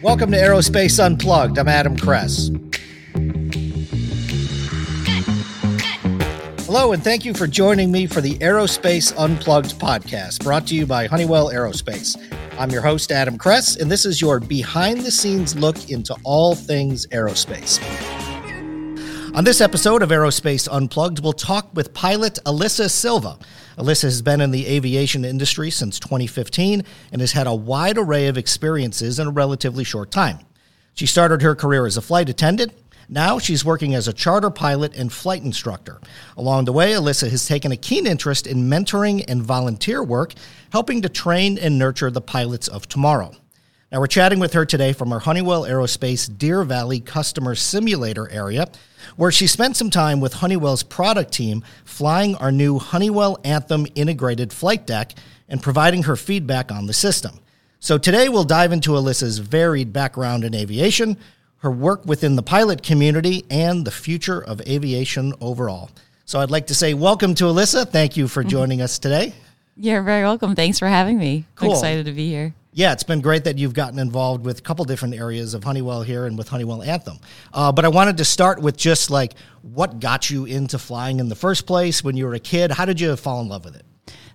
Welcome to Aerospace Unplugged. I'm Adam Kress. Hello, and thank you for joining me for the Aerospace Unplugged podcast, brought to you by Honeywell Aerospace. I'm your host, Adam Kress, and this is your behind the scenes look into all things aerospace. On this episode of Aerospace Unplugged, we'll talk with pilot Alyssa Silva. Alyssa has been in the aviation industry since 2015 and has had a wide array of experiences in a relatively short time. She started her career as a flight attendant. Now she's working as a charter pilot and flight instructor. Along the way, Alyssa has taken a keen interest in mentoring and volunteer work, helping to train and nurture the pilots of tomorrow. Now, we're chatting with her today from our Honeywell Aerospace Deer Valley Customer Simulator area, where she spent some time with Honeywell's product team flying our new Honeywell Anthem integrated flight deck and providing her feedback on the system. So, today we'll dive into Alyssa's varied background in aviation, her work within the pilot community, and the future of aviation overall. So, I'd like to say welcome to Alyssa. Thank you for mm-hmm. joining us today. You're very welcome. Thanks for having me. Cool. I'm excited to be here. Yeah, it's been great that you've gotten involved with a couple different areas of Honeywell here and with Honeywell Anthem. Uh, but I wanted to start with just like what got you into flying in the first place when you were a kid. How did you fall in love with it?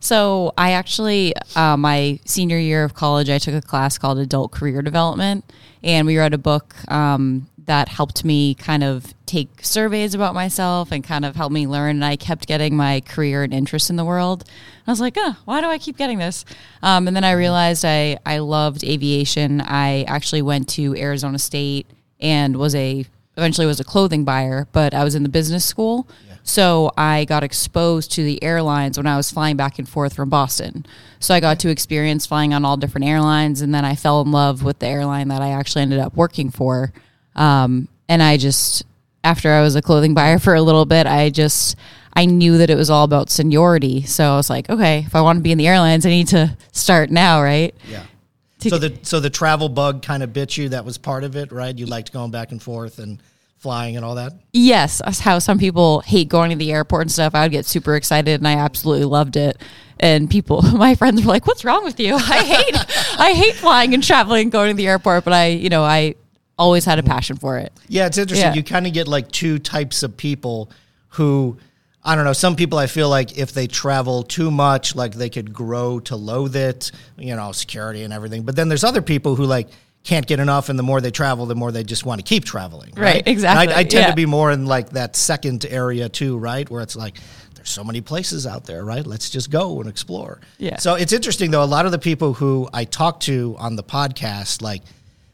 So, I actually, uh, my senior year of college, I took a class called Adult Career Development, and we read a book um, that helped me kind of take surveys about myself and kind of help me learn. And I kept getting my career and interest in the world. I was like, oh, why do I keep getting this? Um, and then I realized I, I loved aviation. I actually went to Arizona State and was a eventually was a clothing buyer, but I was in the business school. So I got exposed to the airlines when I was flying back and forth from Boston. So I got to experience flying on all different airlines, and then I fell in love with the airline that I actually ended up working for. Um, and I just, after I was a clothing buyer for a little bit, I just, I knew that it was all about seniority. So I was like, okay, if I want to be in the airlines, I need to start now, right? Yeah. To So the so the travel bug kind of bit you. That was part of it, right? You liked going back and forth and flying and all that. Yes, that's how some people hate going to the airport and stuff. I would get super excited, and I absolutely loved it. And people, my friends were like, "What's wrong with you? I hate, I hate flying and traveling, and going to the airport." But I, you know, I always had a mm. passion for it. Yeah, it's interesting. Yeah. You kind of get like two types of people who, I don't know, some people I feel like if they travel too much, like they could grow to loathe it, you know, security and everything. But then there's other people who like can't get enough, and the more they travel, the more they just want to keep traveling. Right, And exactly, I, I tend yeah. to be more in like that second area too, right? Where it's like, there's so many places out there, right? Let's just go and explore. Yeah. So it's interesting though, a lot of the people who I talk to on the podcast, like,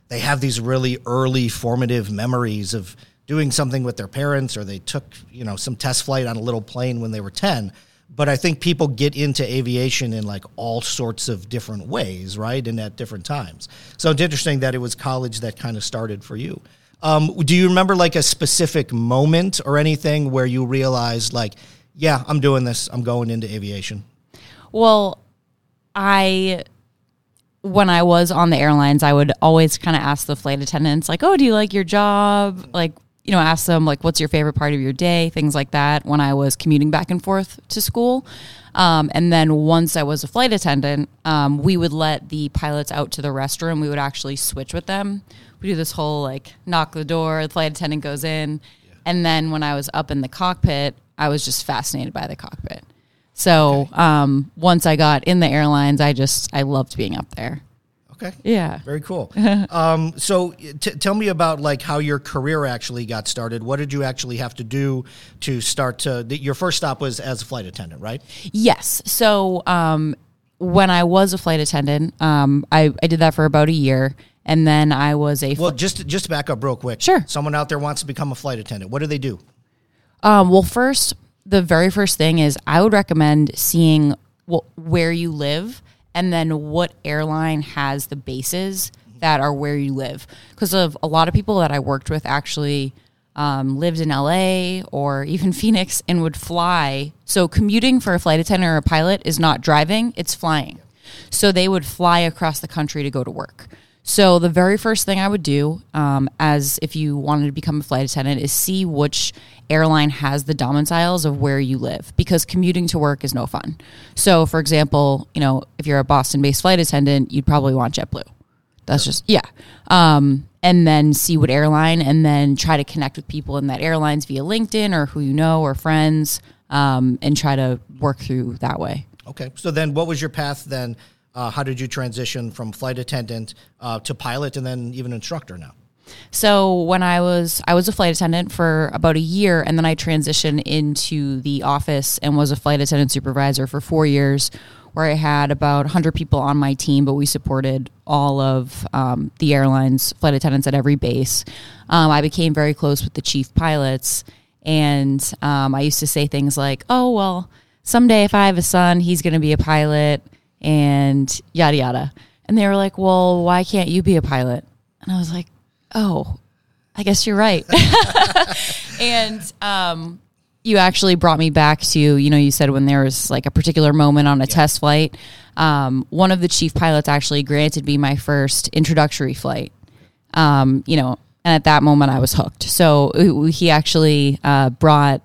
they have these really early formative memories of doing something with their parents or they took you know some test flight on a little plane when they were 10 but i think people get into aviation in like all sorts of different ways right and at different times. So it's interesting that it was college that kind of started for you. Um, do you remember like a specific moment or anything where you realized like yeah i'm doing this i'm going into aviation? Well, I when I was on the airlines, I would always kind of ask the flight attendants, like, "Oh, do you like your job?" Like, you know, ask them like, "What's your favorite part of your day?" Things like that. When I was commuting back and forth to school, um, and then once I was a flight attendant, um, we would let the pilots out to the restroom. We would actually switch with them. We do this whole like knock the door, the flight attendant goes in, and then when I was up in the cockpit, I was just fascinated by the cockpit. So um, once I got in the airlines, I just I loved being up there. okay Yeah. Very cool. um, so, t- tell me about like how your career actually got started. What did you actually have to do to start to? th- Your first stop was as a flight attendant, right? Yes. So um, when I was a flight attendant, um, I, I did that for about a year, and then I was a Well, just just to back up real quick. Sure. Someone out there wants to become a flight attendant. What do they do? Um, well, first, the very first thing is I would recommend seeing wh- where you live and then what airline has the bases that are where you live. Because of a lot of people that I worked with actually um, lived in LA or even Phoenix and would fly. So commuting for a flight attendant or a pilot is not driving; it's flying. So they would fly across the country to go to work. So the very first thing I would do, um, as if you wanted to become a flight attendant, is see which airline has the domiciles of where you live, because commuting to work is no fun. So, for example, you know, if you're a Boston-based flight attendant, you'd probably want JetBlue. That's just yeah. Um, and then see what airline, and then try to connect with people in that airlines via LinkedIn or who you know or friends, um, and try to work through that way. Okay. So then, what was your path then? Uh, how did you transition from flight attendant uh, to pilot, and then even instructor now? So when I was I was a flight attendant for about a year and then I transitioned into the office and was a flight attendant supervisor for 4 years where I had about 100 people on my team but we supported all of um, the airlines flight attendants at every base. Um, I became very close with the chief pilots and um, I used to say things like, "Oh, well, someday if I have a son, he's going to be a pilot." And yada yada. And they were like, "Well, why can't you be a pilot?" And I was like, oh, I guess you're right. and um, you actually brought me back to, you know, you said when there was like a particular moment on a yeah. test flight, um, one of the chief pilots actually granted me my first introductory flight. Um, you know, and at that moment I was hooked. So he actually uh, brought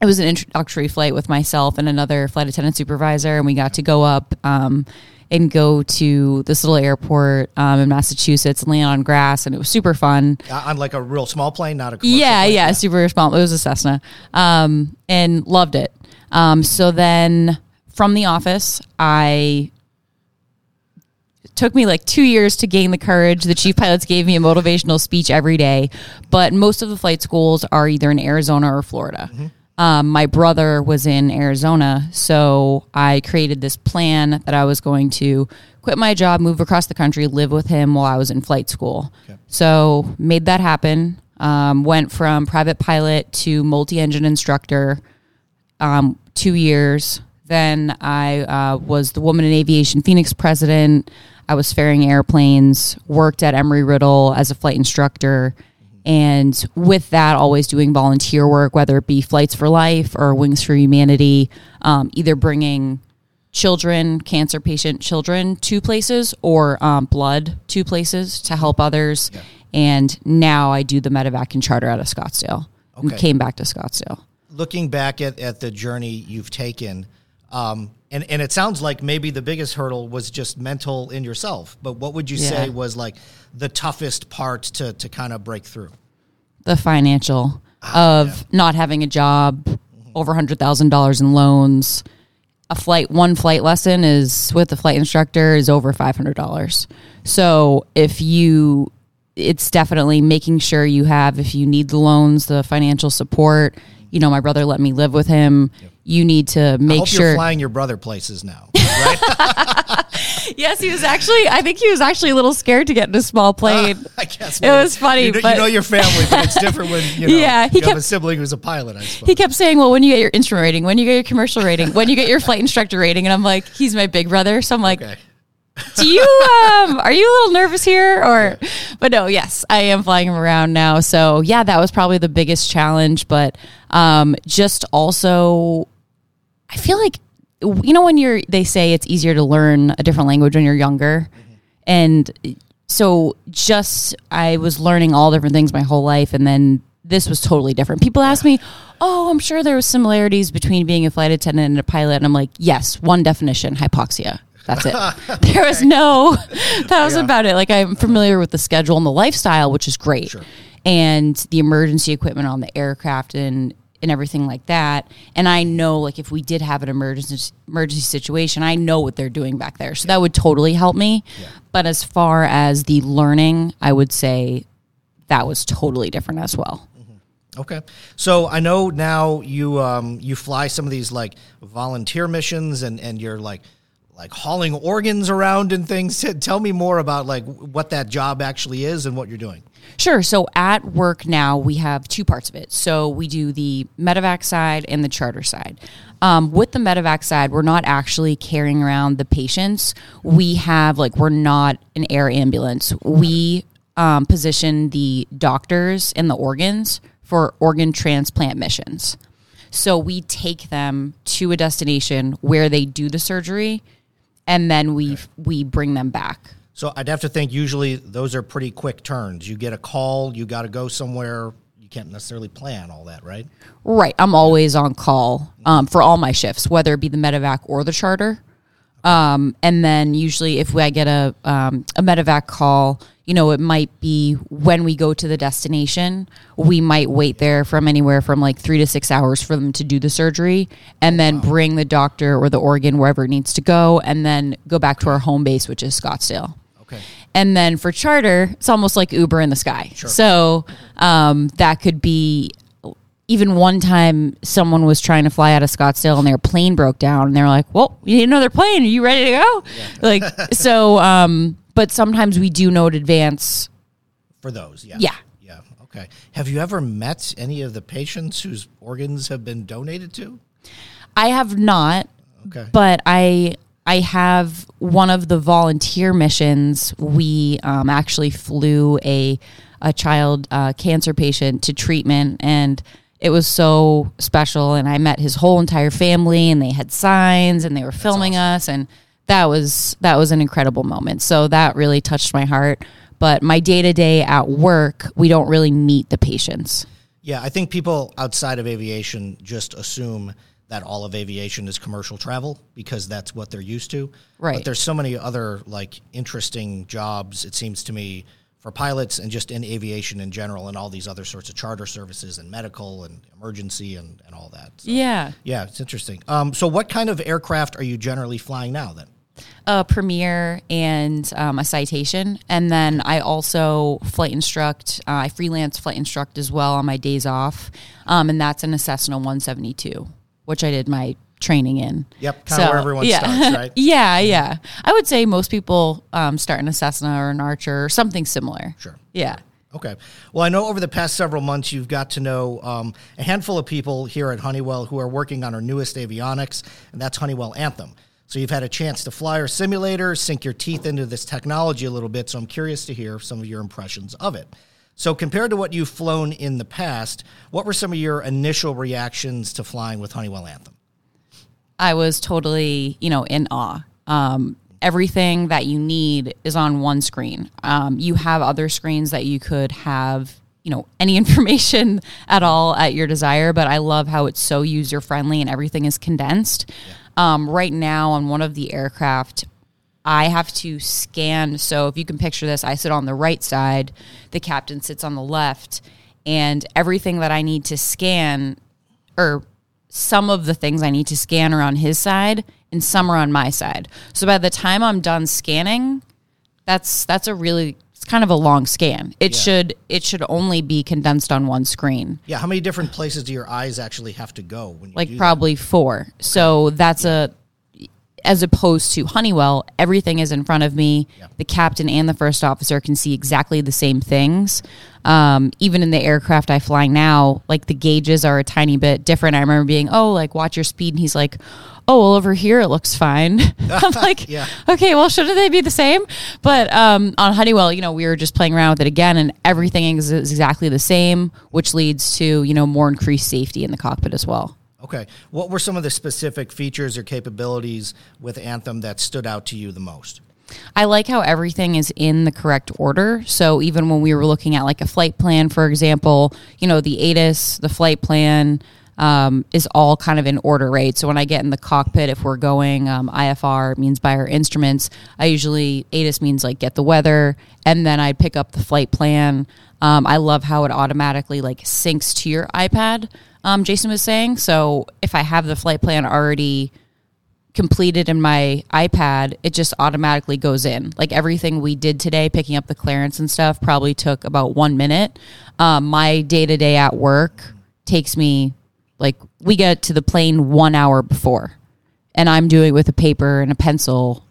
it was an introductory flight with myself and another flight attendant supervisor, and we got to go up um, and go to this little airport um, in Massachusetts and land on grass, and it was super fun. On like a real small plane, not a yeah, plane. yeah, super small. It was a Cessna, um, and loved it. Um, so then from the office, I took me like two years to gain the courage. The chief pilots gave me a motivational speech every day, but most of the flight schools are either in Arizona or Florida. Mm-hmm. Um, my brother was in Arizona, so I created this plan that I was going to quit my job, move across the country, live with him while I was in flight school. Okay. So made that happen. Um, went from private pilot to multi-engine instructor. Um, two years. Then I uh, was the Woman in Aviation Phoenix president. I was ferrying airplanes. Worked at Embry Riddle as a flight instructor and with that, always doing volunteer work, whether it be Flights for Life or Wings for Humanity, um, either bringing children, cancer patient children to places or um, blood to places to help others. Yeah. And now I do the medevac and charter out of Scottsdale. Okay. And came back to Scottsdale. Looking back at, at the journey you've taken, um, and, and it sounds like maybe the biggest hurdle was just mental in yourself. But what would you yeah. say was like the toughest part to, to kind of break through? The financial ah, of yeah. not having a job, mm-hmm. over $100,000 in loans. A flight, one flight lesson is with the flight instructor is over $500. So if you, it's definitely making sure you have, if you need the loans, the financial support. You know, my brother let me live with him. Yep you need to make sure you're flying your brother places now, right? yes, he was actually. I think he was actually a little scared to get in a small plane. Uh, I guess it was funny. You, but, you know your family, but it's different when you know. Yeah, he you kept, have a sibling who's a pilot. I suppose he kept saying, "Well, when you get your instrument rating, when you get your commercial rating, when you get your flight instructor rating," and I'm like, "He's my big brother," so I'm like. Okay do you um are you a little nervous here or but no yes i am flying him around now so yeah that was probably the biggest challenge but um just also i feel like you know when you're they say it's easier to learn a different language when you're younger mm-hmm. and so just i was learning all different things my whole life and then this was totally different people ask me oh i'm sure there was similarities between being a flight attendant and a pilot and i'm like yes one definition hypoxia that's it. okay. There was no, that was yeah. about it. Like I'm familiar with the schedule and the lifestyle, which is great. Sure. And the emergency equipment on the aircraft and, and everything like that. And I know like if we did have an emergency emergency situation, I know what they're doing back there. So yeah. that would totally help me. Yeah. But as far as the learning, I would say that was totally different as well. Mm-hmm. Okay, so I know now you um, you fly some of these like volunteer missions, and and you're like like hauling organs around and things. Tell me more about like what that job actually is and what you're doing. Sure. So at work now, we have two parts of it. So we do the medevac side and the charter side. Um, with the medevac side, we're not actually carrying around the patients. We have like we're not an air ambulance. We um, position the doctors and the organs for organ transplant missions. So we take them to a destination where they do the surgery and then we okay. we bring them back. So I'd have to think usually those are pretty quick turns. You get a call, you got to go somewhere. You can't necessarily plan all that, right? Right. I'm always on call um, for all my shifts, whether it be the medevac or the charter. Um, and then usually if I get a um, a medevac call, you know, it might be when we go to the destination, we might wait there from anywhere from like three to six hours for them to do the surgery, and then bring the doctor or the organ wherever it needs to go, and then go back to our home base, which is Scottsdale. Okay. And then for charter, it's almost like Uber in the sky. So um, that could be even one time someone was trying to fly out of Scottsdale and their plane broke down and they're like, well, you need another plane. Are you ready to go? Like, so, um, but sometimes we do know in advance. For those, yeah. Yeah. Yeah. Okay. Have you ever met any of the patients whose organs have been donated to? I have not, Okay. but I I have one of the volunteer missions. We um, actually flew a a child uh, cancer patient to treatment, and it was so special. And I met his whole entire family, and they had signs, and they were filming us, and that was that was an incredible moment. So that really touched my heart. But my day to day at work, we don't really meet the patients. Yeah, I think people outside of aviation just assume that all of aviation is commercial travel because that's what they're used to. Right. But there's so many other like interesting jobs it seems to me for pilots and just in aviation in general and all these other sorts of charter services and medical and emergency and, and all that. So, Yeah. yeah, it's interesting. Um, so what kind of aircraft are you generally flying now then? A Premier and um, a citation and then i also flight instruct uh, i freelance flight instruct as well on my days off um, and that's an cessna 172 which i did my training in Yep, kinda where everyone starts, right? yeah yeah i would say most people um, start in a cessna or an archer or something similar Sure. yeah Okay. Well, I know over the past several months you've got to know um, a handful of people here at Honeywell who are working on our newest avionics, and that's Honeywell Anthem. So you've had a chance to fly our simulator, sink your teeth into this technology a little bit. So I'm curious to hear some of your impressions of it. So compared to what you've flown in the past, what were some of your initial reactions to flying with Honeywell Anthem? I was totally, you know, in awe. Um, everything that you need is on one screen. Um, you have other screens that you could have, you know, any information at all at your desire, but I love how it's so user friendly and everything is condensed. Um, right now, on one of the aircraft, I have to scan. So if you can picture this, I sit on the right side, the captain sits on the left, and everything that I need to scan or some of the things I need to scan are on his side and some are on my side. So by the time I'm done scanning, that's that's a really kind of a long scan. It should it should only be condensed on one screen. Yeah, how many different places do your eyes actually have to go when you Like do that? probably 4. So that's a as opposed to Honeywell, everything is in front of me. The captain and the first officer can see exactly the same things. Um, even in the aircraft I fly now, like the gauges are a tiny bit different. I remember being, oh, like watch your speed, and he's like, oh, well, over here it looks fine. I'm like, Yeah. okay, well, shouldn't they be the same? But um, on Honeywell, you know, we were just playing around with it again, and everything is is exactly the same, which leads to you know more increased safety in the cockpit as well. Okay. What were some of the specific features or capabilities with Anthem that stood out to you the most? I like how everything is in the correct order. So even when we were looking at like a flight plan, for example, you know, the ATIS, the flight plan um, is all kind of in order, right? So when I get in the cockpit, if we're going um, IFR, means by our instruments. I usually, ATIS means like get the weather, and then I'd pick up the flight plan. Um, I love how it automatically like syncs to your iPad. Um, Jason was saying. So if I have the flight plan already completed in my iPad, it just automatically goes in. Like everything we did today, picking up the clearance and stuff, probably took about one minute. Um, my day to day at work takes me like we get to the plane one hour before, and I'm doing it with a paper and a pencil.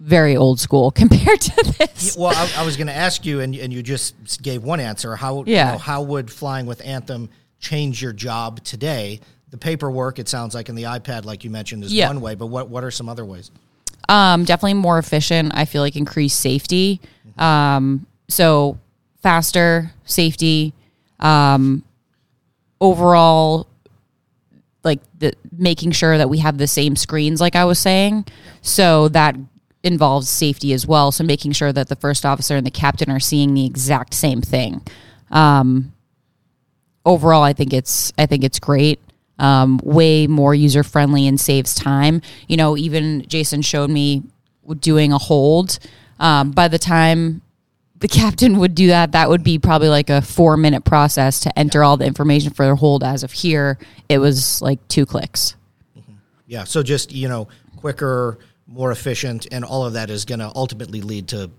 Very old school compared to this. Well, I, I was going to ask you, and, and you just gave one answer. How Yeah. you know, how would flying with Anthem change your job today? The paperwork, it sounds like, in the iPad, like you mentioned, is Yeah. one way. But what what are some other ways? Um, definitely more efficient. I feel like increased safety. Um, so faster safety. Um, overall, like the making sure that we have the same screens, like I was saying. So that involves safety as well. So making sure that the first officer and the captain are seeing the exact same thing. Um, overall, I think it's I think it's great. um, way more user friendly and saves time. You know, even Jason showed me doing a hold. Um, by the time the captain would do that, that would be probably like a four minute process to enter all the information for the hold. As of here, it was like two clicks. Yeah. So just, you know, quicker, more efficient, and all of that is going to ultimately lead to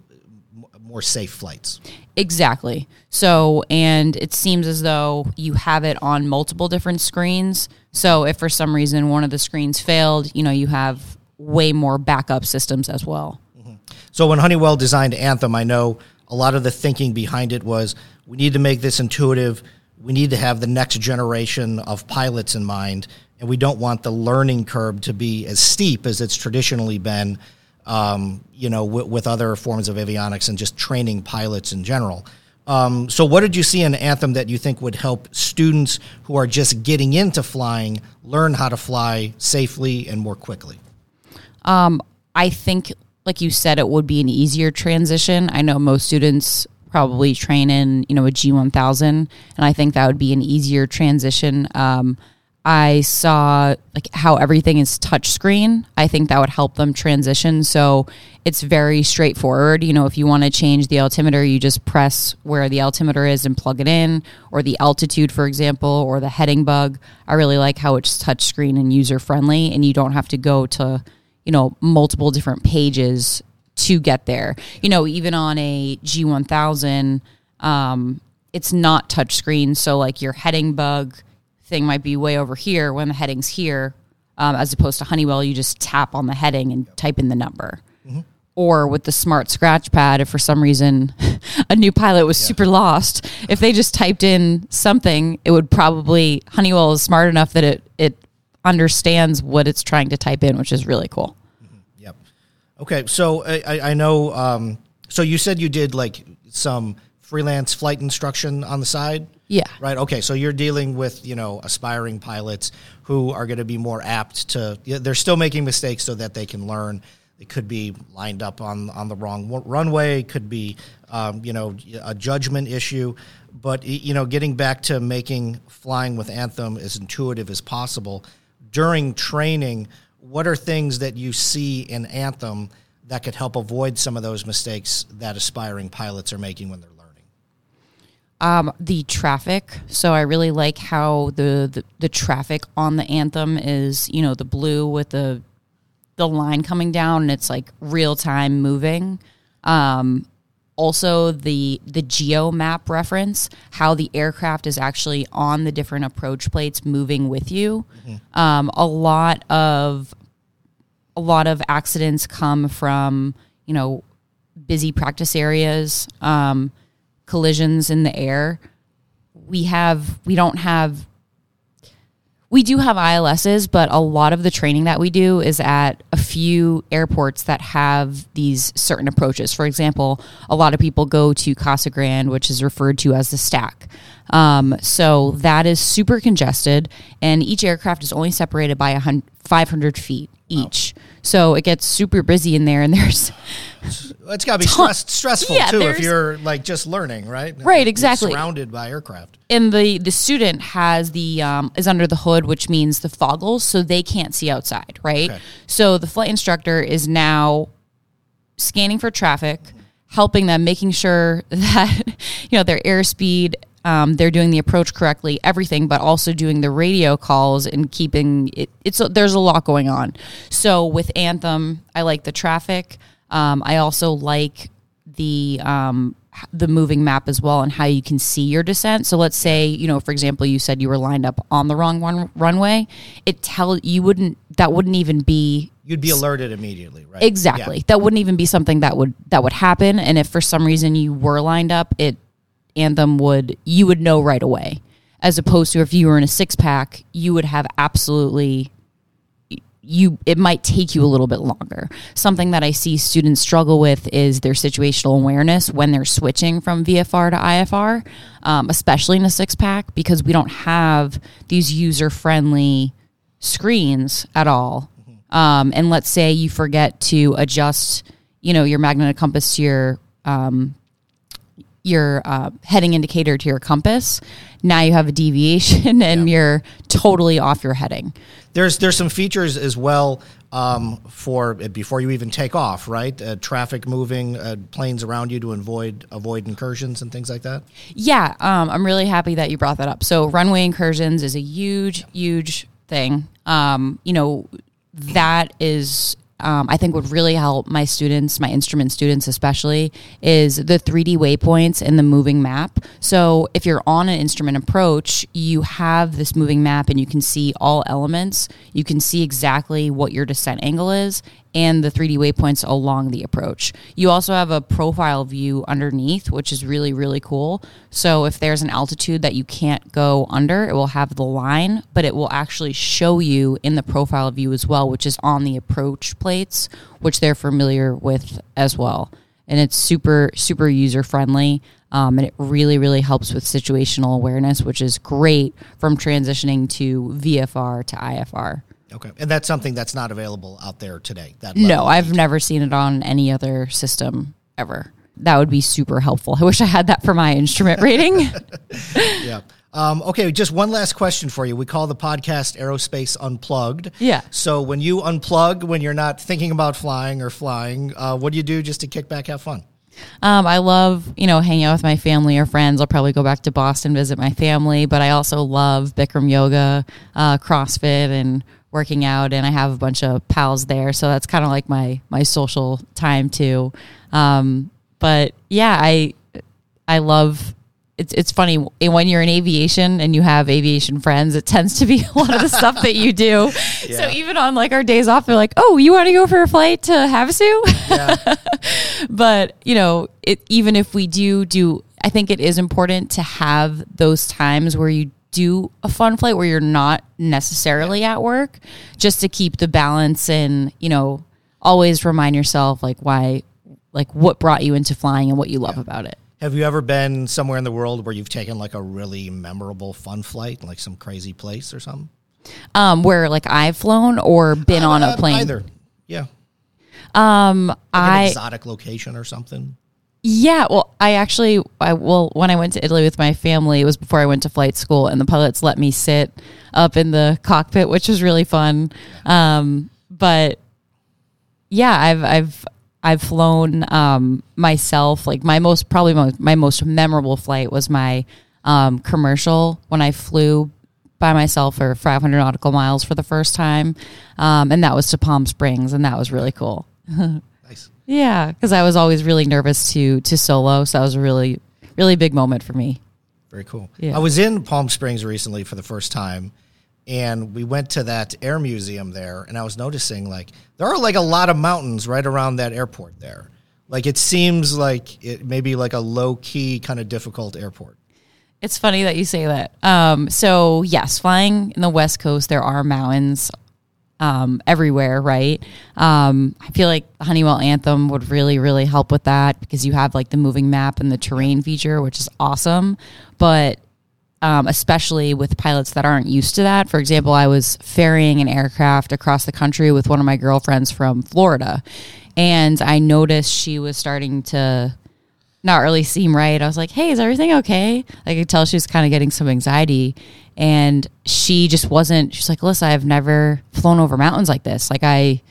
more safe flights. Exactly. So, and it seems as though you have it on multiple different screens. So, if for some reason one of the screens failed, you know, you have way more backup systems as well. Mm-hmm. So, when Honeywell designed Anthem, I know a lot of the thinking behind it was we need to make this intuitive. We need to have the next generation of pilots in mind, and we don't want the learning curve to be as steep as it's traditionally been um, you know, w- with other forms of avionics and just training pilots in general. Um, so, what did you see in Anthem that you think would help students who are just getting into flying learn how to fly safely and more quickly? Um, I think, like you said, it would be an easier transition. I know most students probably train in, you know, a G1000, and I think that would be an easier transition. Um, I saw like how everything is touchscreen. I think that would help them transition. So it's very straightforward. You know, if you want to change the altimeter, you just press where the altimeter is and plug it in, or the altitude, for example, or the heading bug. I really like how it's touchscreen and user friendly, and you don't have to go to, you know, multiple different pages to get there. You know, even on a G1000, um, it's not touchscreen. So, like your heading bug, thing might be way over here when the heading's here, um, as opposed to Honeywell, you just tap on the heading and type in the number. Mm-hmm. Or with the smart scratch pad, if for some reason a new pilot was yeah. super lost, if they just typed in something, it would probably Honeywell is smart enough that it it understands what it's trying to type in, which is really cool. Mm-hmm. Yep. Okay, so I, I know. Um, so you said you did like some freelance flight instruction on the side. Yeah. Right. Okay. So you're dealing with you know aspiring pilots who are going to be more apt to. They're still making mistakes so that they can learn. It could be lined up on on the wrong runway. It Could be um, you know a judgment issue. But you know, getting back to making flying with Anthem as intuitive as possible during training. What are things that you see in Anthem that could help avoid some of those mistakes that aspiring pilots are making when they're um, the traffic. So I really like how the, the, the traffic on the anthem is, you know, the blue with the the line coming down, and it's like real time moving. Um, also the the geo map reference, how the aircraft is actually on the different approach plates, moving with you. Mm-hmm. Um, a lot of a lot of accidents come from you know busy practice areas. Um, collisions in the air. We have we don't have we do have ILSs, but a lot of the training that we do is at a few airports that have these certain approaches. For example, a lot of people go to Casa Grande, which is referred to as the stack. Um, so that is super congested, and each aircraft is only separated by 500 feet each. Wow. So it gets super busy in there, and there's it's got to be stress, stressful yeah, too if you're like just learning, right? Right, exactly. You're surrounded by aircraft, and the the student has the um, is under the hood, which means the foggles, so they can't see outside, right? Okay. So the flight instructor is now scanning for traffic. Helping them, making sure that you know their airspeed um, they're doing the approach correctly, everything, but also doing the radio calls and keeping it. It's a, there's a lot going on. So with Anthem, I like the traffic. Um, I also like the um, the moving map as well and how you can see your descent. So let's say, you know, for example, you said you were lined up on the wrong run- runway. It tell you wouldn't that wouldn't even be you'd be alerted immediately, right? Exactly. Yeah. That wouldn't even be something that would that would happen and if for some reason you were lined up, it Anthem would you would know right away. As opposed to if you were in a six pack, you would have absolutely you it might take you a little bit longer. Something that I see students struggle with is their situational awareness when they're switching from VFR to IFR, um, especially in a six pack because we don't have these user friendly screens at all. Um, and let's say you forget to adjust, you know, your magnetic compass to your um, your uh, heading indicator to your compass. Now you have a deviation and you're totally off your heading. There's there's some features as well um, for before you even take off, right? Uh, traffic moving, uh, planes around you to avoid avoid incursions and things like that. Yeah, um, I'm really happy that you brought that up. So runway incursions is a huge, huge thing. Um, you know, that is um, I think would really help my students, my instrument students especially, is the 3D waypoints and the moving map. So if you're on an instrument approach, you have this moving map and you can see all elements. You can see exactly what your descent angle is and the 3D waypoints along the approach. You also have a profile view underneath, which is really, really cool. So if there's an altitude that you can't go under, it will have the line, but it will actually show you in the profile view as well, which is on the approach plates, which they're familiar with as well. And it's super, super user friendly. Um, and it really, really helps with situational awareness, which is great from transitioning to VFR to IFR. Okay, and that's something that's not available out there today. That no, I've never seen it on any other system ever. That would be super helpful. I wish I had that for my instrument rating. yeah. Um, okay, just one last question for you. We call the podcast Aerospace Unplugged. Yeah. So when you unplug, when you're not thinking about flying or flying, uh, what do you do just to kick back, have fun? Um, I love, you know, hanging out with my family or friends. I'll probably go back to Boston, visit my family, but I also love Bikram yoga, uh, CrossFit, and working out and I have a bunch of pals there. So that's kind of like my, my social time too. Um, but yeah, I, I love, it's, it's funny when you're in aviation and you have aviation friends, it tends to be a lot of the stuff that you do. Yeah. So even on like our days off, they're like, Oh, you want to go for a flight to Havasu? Yeah. but you know, it, even if we do do, I think it is important to have those times where you do a fun flight where you're not necessarily at work just to keep the balance and you know always remind yourself like why like what brought you into flying and what you love yeah. about it. Have you ever been somewhere in the world where you've taken like a really memorable fun flight like some crazy place or something? Um where like i've flown or been uh, on a plane? either. Yeah. Um like I exotic location or something yeah, well, I actually, I well, when I went to Italy with my family, it was before I went to flight school, and the pilots let me sit up in the cockpit, which was really fun. Um, but yeah, I've I've I've flown um, myself. Like my most probably my, my most memorable flight was my um, commercial when I flew by myself for 500 nautical miles for the first time, um, and that was to Palm Springs, and that was really cool. Yeah, because I was always really nervous to to solo, so that was a really really big moment for me. Very cool. Yeah. I was in Palm Springs recently for the first time, and we went to that air museum there, and I was noticing like there are like a lot of mountains right around that airport there. Like it seems like it may be like a low key kind of difficult airport. It's funny that you say that. Um, so yes, flying in the West Coast, there are mountains um, everywhere, right? Um, I feel like Honeywell Anthem would really, really help with that because you have like the moving map and the terrain feature, which is awesome. But um, especially with pilots that aren't used to that. For example, I was ferrying an aircraft across the country with one of my girlfriends from Florida, and I noticed she was starting to not really seem right. I was like, "Hey, is everything okay?" I could tell she was kind of getting some anxiety, and she just wasn't she's like alyssa i've never flown over mountains like this. Like i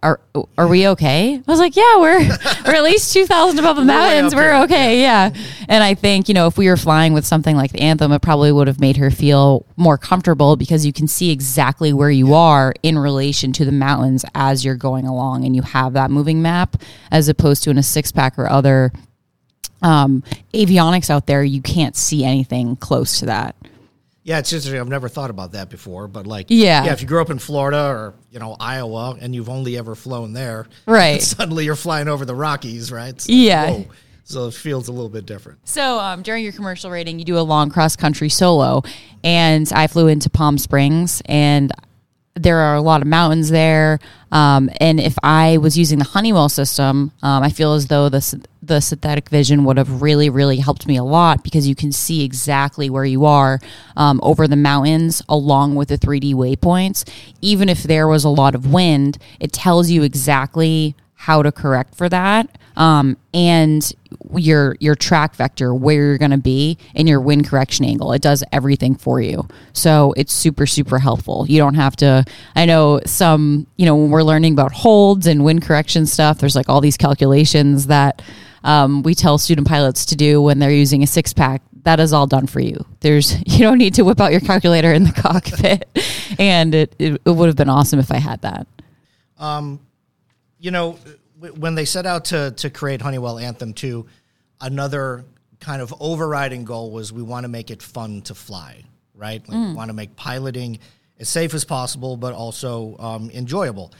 are are we okay? I was like yeah we're we're at least 2000 above the mountains. We're, we're okay. Yeah. And i think you know if we were flying with something like the anthem it probably would have made her feel more comfortable because you can see exactly where you are in relation to the mountains as you're going along and you have that moving map as opposed to in a six pack or other um, avionics out there you can't see anything close to that yeah, it's interesting. I've never thought about that before, but like, yeah, yeah. If you grew up in Florida or you know Iowa and you've only ever flown there, right? Suddenly you're flying over the Rockies, right? Yeah. Whoa. So it feels a little bit different. So um, during your commercial rating, you do a long cross country solo, and I flew into Palm Springs, and there are a lot of mountains there. Um, and if I was using the Honeywell system, um, I feel as though the the synthetic vision would have really, really helped me a lot because you can see exactly where you are um, over the mountains along with the 3D waypoints. Even if there was a lot of wind, it tells you exactly how to correct for that um, and your your track vector where you're going to be and your wind correction angle. It does everything for you. So it's super super helpful. You don't have to i know some you know when we're learning about holds and wind correction stuff there's like all these calculations that um, we tell student pilots to do when they're using a six pack that is all done for you. There's you don't need to whip out your calculator in the cockpit, and it, it, it would have been awesome if I had that. Um, you know, when they set out to to create Honeywell Anthem 2, another kind of overriding goal was we want to make it fun to fly, right? Like mm. We want to make piloting as safe as possible, but also um, enjoyable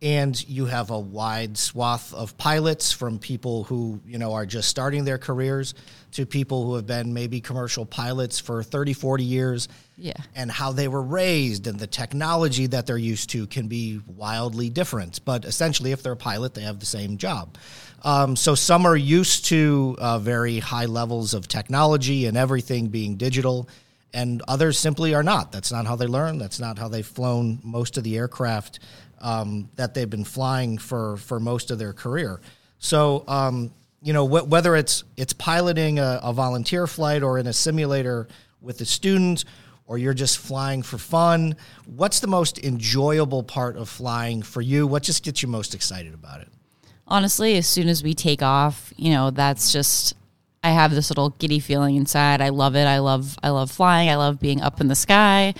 and you have a wide swath of pilots from people who you know are just starting their careers to people who have been maybe commercial pilots for 30 40 years. Yeah. And how they were raised and the technology that they're used to can be wildly different. But essentially if they're a pilot they have the same job. Um, so some are used to uh, very high levels of technology and everything being digital and others simply are not. That's not how they learn. That's not how they've flown most of the aircraft um, that they've been flying for for most of their career. So um, you know wh- whether it's it's piloting a, a, volunteer flight or in a simulator with a student or you're just flying for fun what's the most enjoyable part of flying for you? What just gets you most excited about it? Honestly as soon as we take off you know that's just i have this little giddy feeling inside. I love it. I love i love flying. I love being up in the sky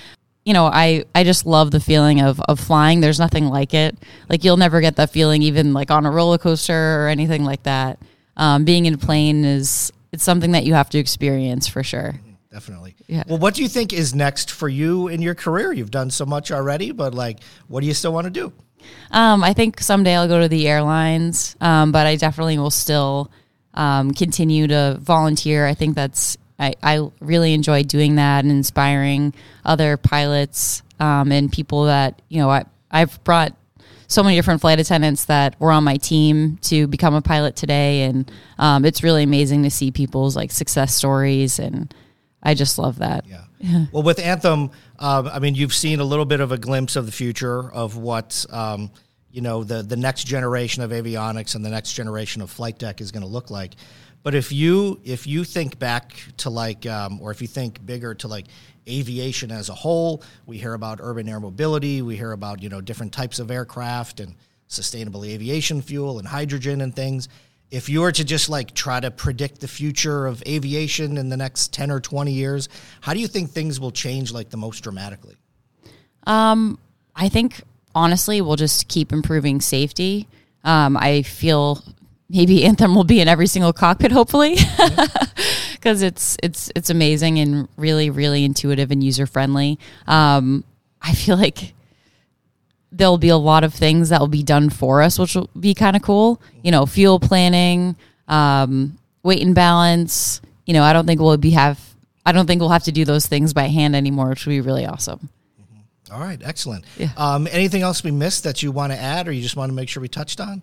you know, I, I just love the feeling of, of flying. There's nothing like it. Like you'll never get that feeling even like on a roller coaster or anything like that. Um, being in a plane is it's something that you have to experience for sure. Definitely. Yeah. Well, what do you think is next for you in your career? You've done so much already, but like, what do you still want to do? Um, I think someday I'll go to the airlines, um, but I definitely will still um, continue to volunteer. I think that's I, I really enjoy doing that and inspiring other pilots um, and people that, you know, I, I've brought so many different flight attendants that were on my team to become a pilot today. And um, it's really amazing to see people's like success stories. And I just love that. Yeah. well, with Anthem, uh, I mean, you've seen a little bit of a glimpse of the future of what, um, you know, the, the next generation of avionics and the next generation of flight deck is going to look like. But if you if you think back to like, um, or if you think bigger to like aviation as a whole, we hear about urban air mobility, we hear about you know different types of aircraft and sustainable aviation fuel and hydrogen and things. If you were to just like try to predict the future of aviation in the next ten or twenty years, how do you think things will change like the most dramatically? Um, I think honestly, we'll just keep improving safety. Um, I feel maybe Anthem will be in every single cockpit, hopefully, because it's it's it's amazing and really really intuitive and user friendly. Um, I feel like there'll be a lot of things that will be done for us, which will be kind of cool. You know, fuel planning, um, weight and balance. You know, I don't think we'll be have. I don't think we'll have to do those things by hand anymore, which will be really awesome. Mm-hmm. All right, excellent. Yeah. Um, anything else we missed that you want to add, or you just want to make sure we touched on?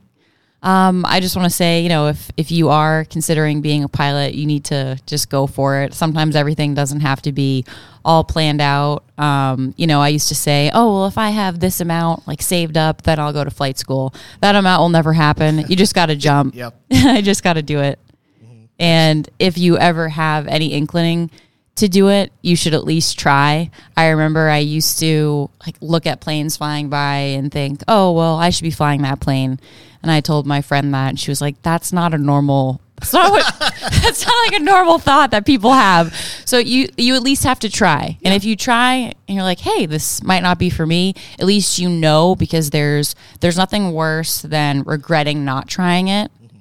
Um, I just want to say, you know, if if you are considering being a pilot, you need to just go for it. Sometimes everything doesn't have to be all planned out. Um, you know, I used to say, oh, well, if I have this amount like saved up, then I'll go to flight school. That amount will never happen. You just got to jump. yep. I just got to do it. Mm-hmm. And if you ever have any inclining to do it, you should at least try. I remember I used to like look at planes flying by and think, "Oh, well, I should be flying that plane." And I told my friend that, and she was like, "That's not a normal. That's not what. that's not like a normal thought that people have. So you you at least have to try. Yeah. And if you try and you're like, "Hey, this might not be for me," at least you know because there's there's nothing worse than regretting not trying it. Mm-hmm.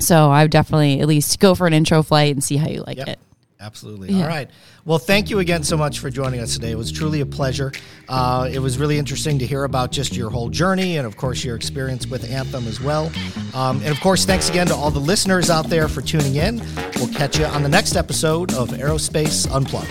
So I would definitely at least go for an intro flight and see how you like yep. it. Absolutely. Yeah. All right. Well, thank you again so much for joining us today. It was truly a pleasure. Uh, it was really interesting to hear about just your whole journey and, of course, your experience with Anthem as well. Um, and, of course, thanks again to all the listeners out there for tuning in. We'll catch you on the next episode of Aerospace Unplugged.